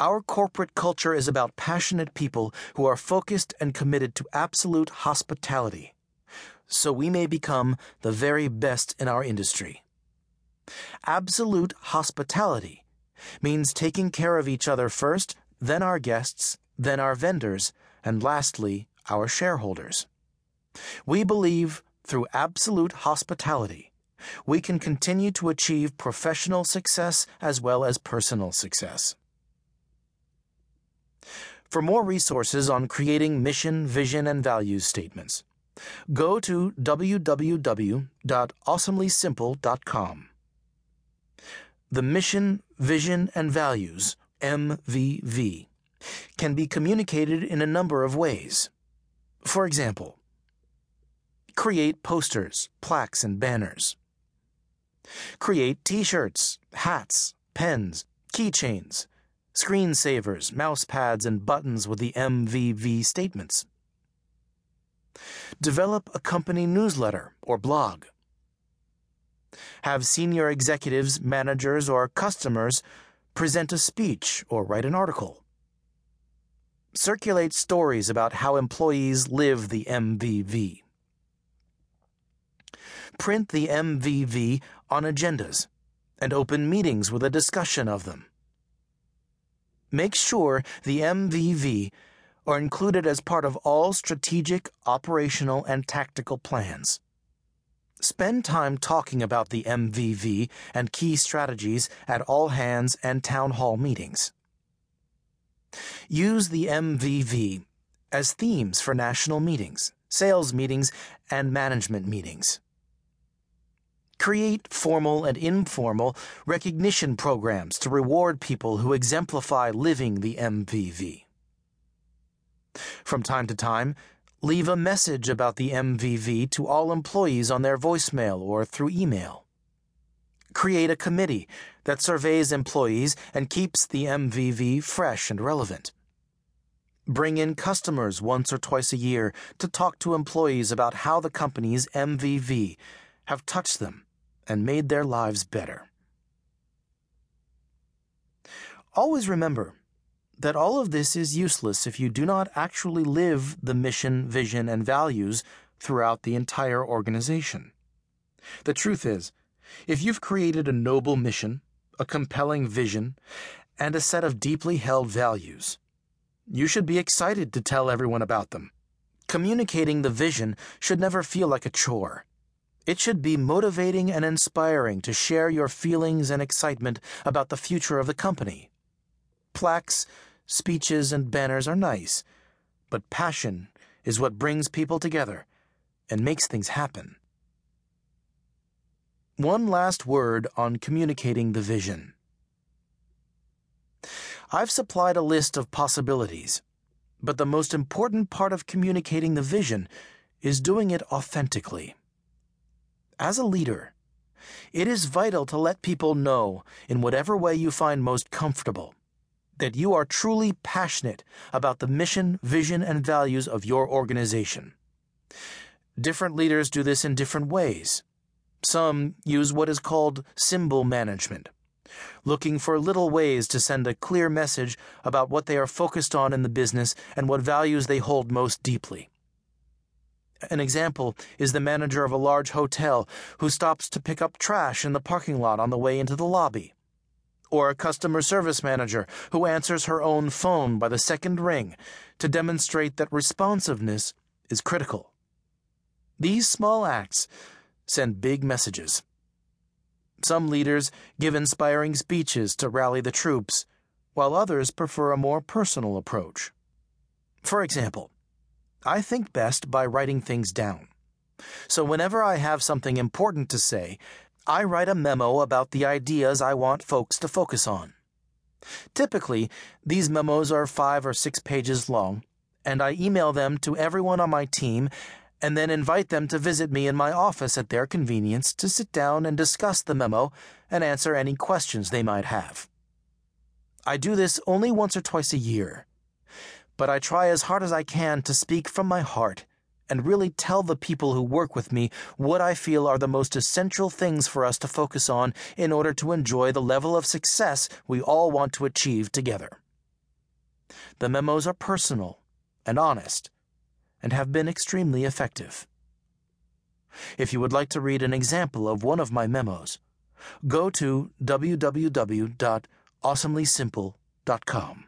Our corporate culture is about passionate people who are focused and committed to absolute hospitality, so we may become the very best in our industry. Absolute hospitality means taking care of each other first, then our guests, then our vendors, and lastly, our shareholders. We believe through absolute hospitality, we can continue to achieve professional success as well as personal success. For more resources on creating mission, vision, and values statements, go to www.awesomelysimple.com. The mission, vision, and values, MVV, can be communicated in a number of ways. For example, create posters, plaques, and banners. Create t shirts, hats, pens, keychains, screensavers, mouse pads, and buttons with the MVV statements. Develop a company newsletter or blog. Have senior executives, managers, or customers present a speech or write an article. Circulate stories about how employees live the MVV. Print the MVV on agendas and open meetings with a discussion of them. Make sure the MVV are included as part of all strategic, operational, and tactical plans. Spend time talking about the MVV and key strategies at all hands and town hall meetings. Use the MVV as themes for national meetings, sales meetings, and management meetings. Create formal and informal recognition programs to reward people who exemplify living the MVV. From time to time, leave a message about the MVV to all employees on their voicemail or through email. Create a committee that surveys employees and keeps the MVV fresh and relevant. Bring in customers once or twice a year to talk to employees about how the company's MVV have touched them and made their lives better. Always remember that all of this is useless if you do not actually live the mission, vision, and values throughout the entire organization. The truth is, if you've created a noble mission, a compelling vision, and a set of deeply held values, you should be excited to tell everyone about them. Communicating the vision should never feel like a chore. It should be motivating and inspiring to share your feelings and excitement about the future of the company. Plaques, speeches, and banners are nice, but passion is what brings people together and makes things happen. One last word on communicating the vision. I've supplied a list of possibilities, but the most important part of communicating the vision is doing it authentically. As a leader, it is vital to let people know, in whatever way you find most comfortable, that you are truly passionate about the mission, vision, and values of your organization. Different leaders do this in different ways. Some use what is called symbol management, looking for little ways to send a clear message about what they are focused on in the business and what values they hold most deeply. An example is the manager of a large hotel who stops to pick up trash in the parking lot on the way into the lobby. Or a customer service manager who answers her own phone by the second ring to demonstrate that responsiveness is critical. These small acts send big messages. Some leaders give inspiring speeches to rally the troops, while others prefer a more personal approach. For example, I think best by writing things down. So whenever I have something important to say, I write a memo about the ideas I want folks to focus on. Typically, these memos are five or six pages long, and I email them to everyone on my team and then invite them to visit me in my office at their convenience to sit down and discuss the memo and answer any questions they might have. I do this only once or twice a year but I try as hard as I can to speak from my heart and really tell the people who work with me what I feel are the most essential things for us to focus on in order to enjoy the level of success we all want to achieve together. The memos are personal and honest and have been extremely effective. If you would like to read an example of one of my memos, go to www.awesomelysimple.com.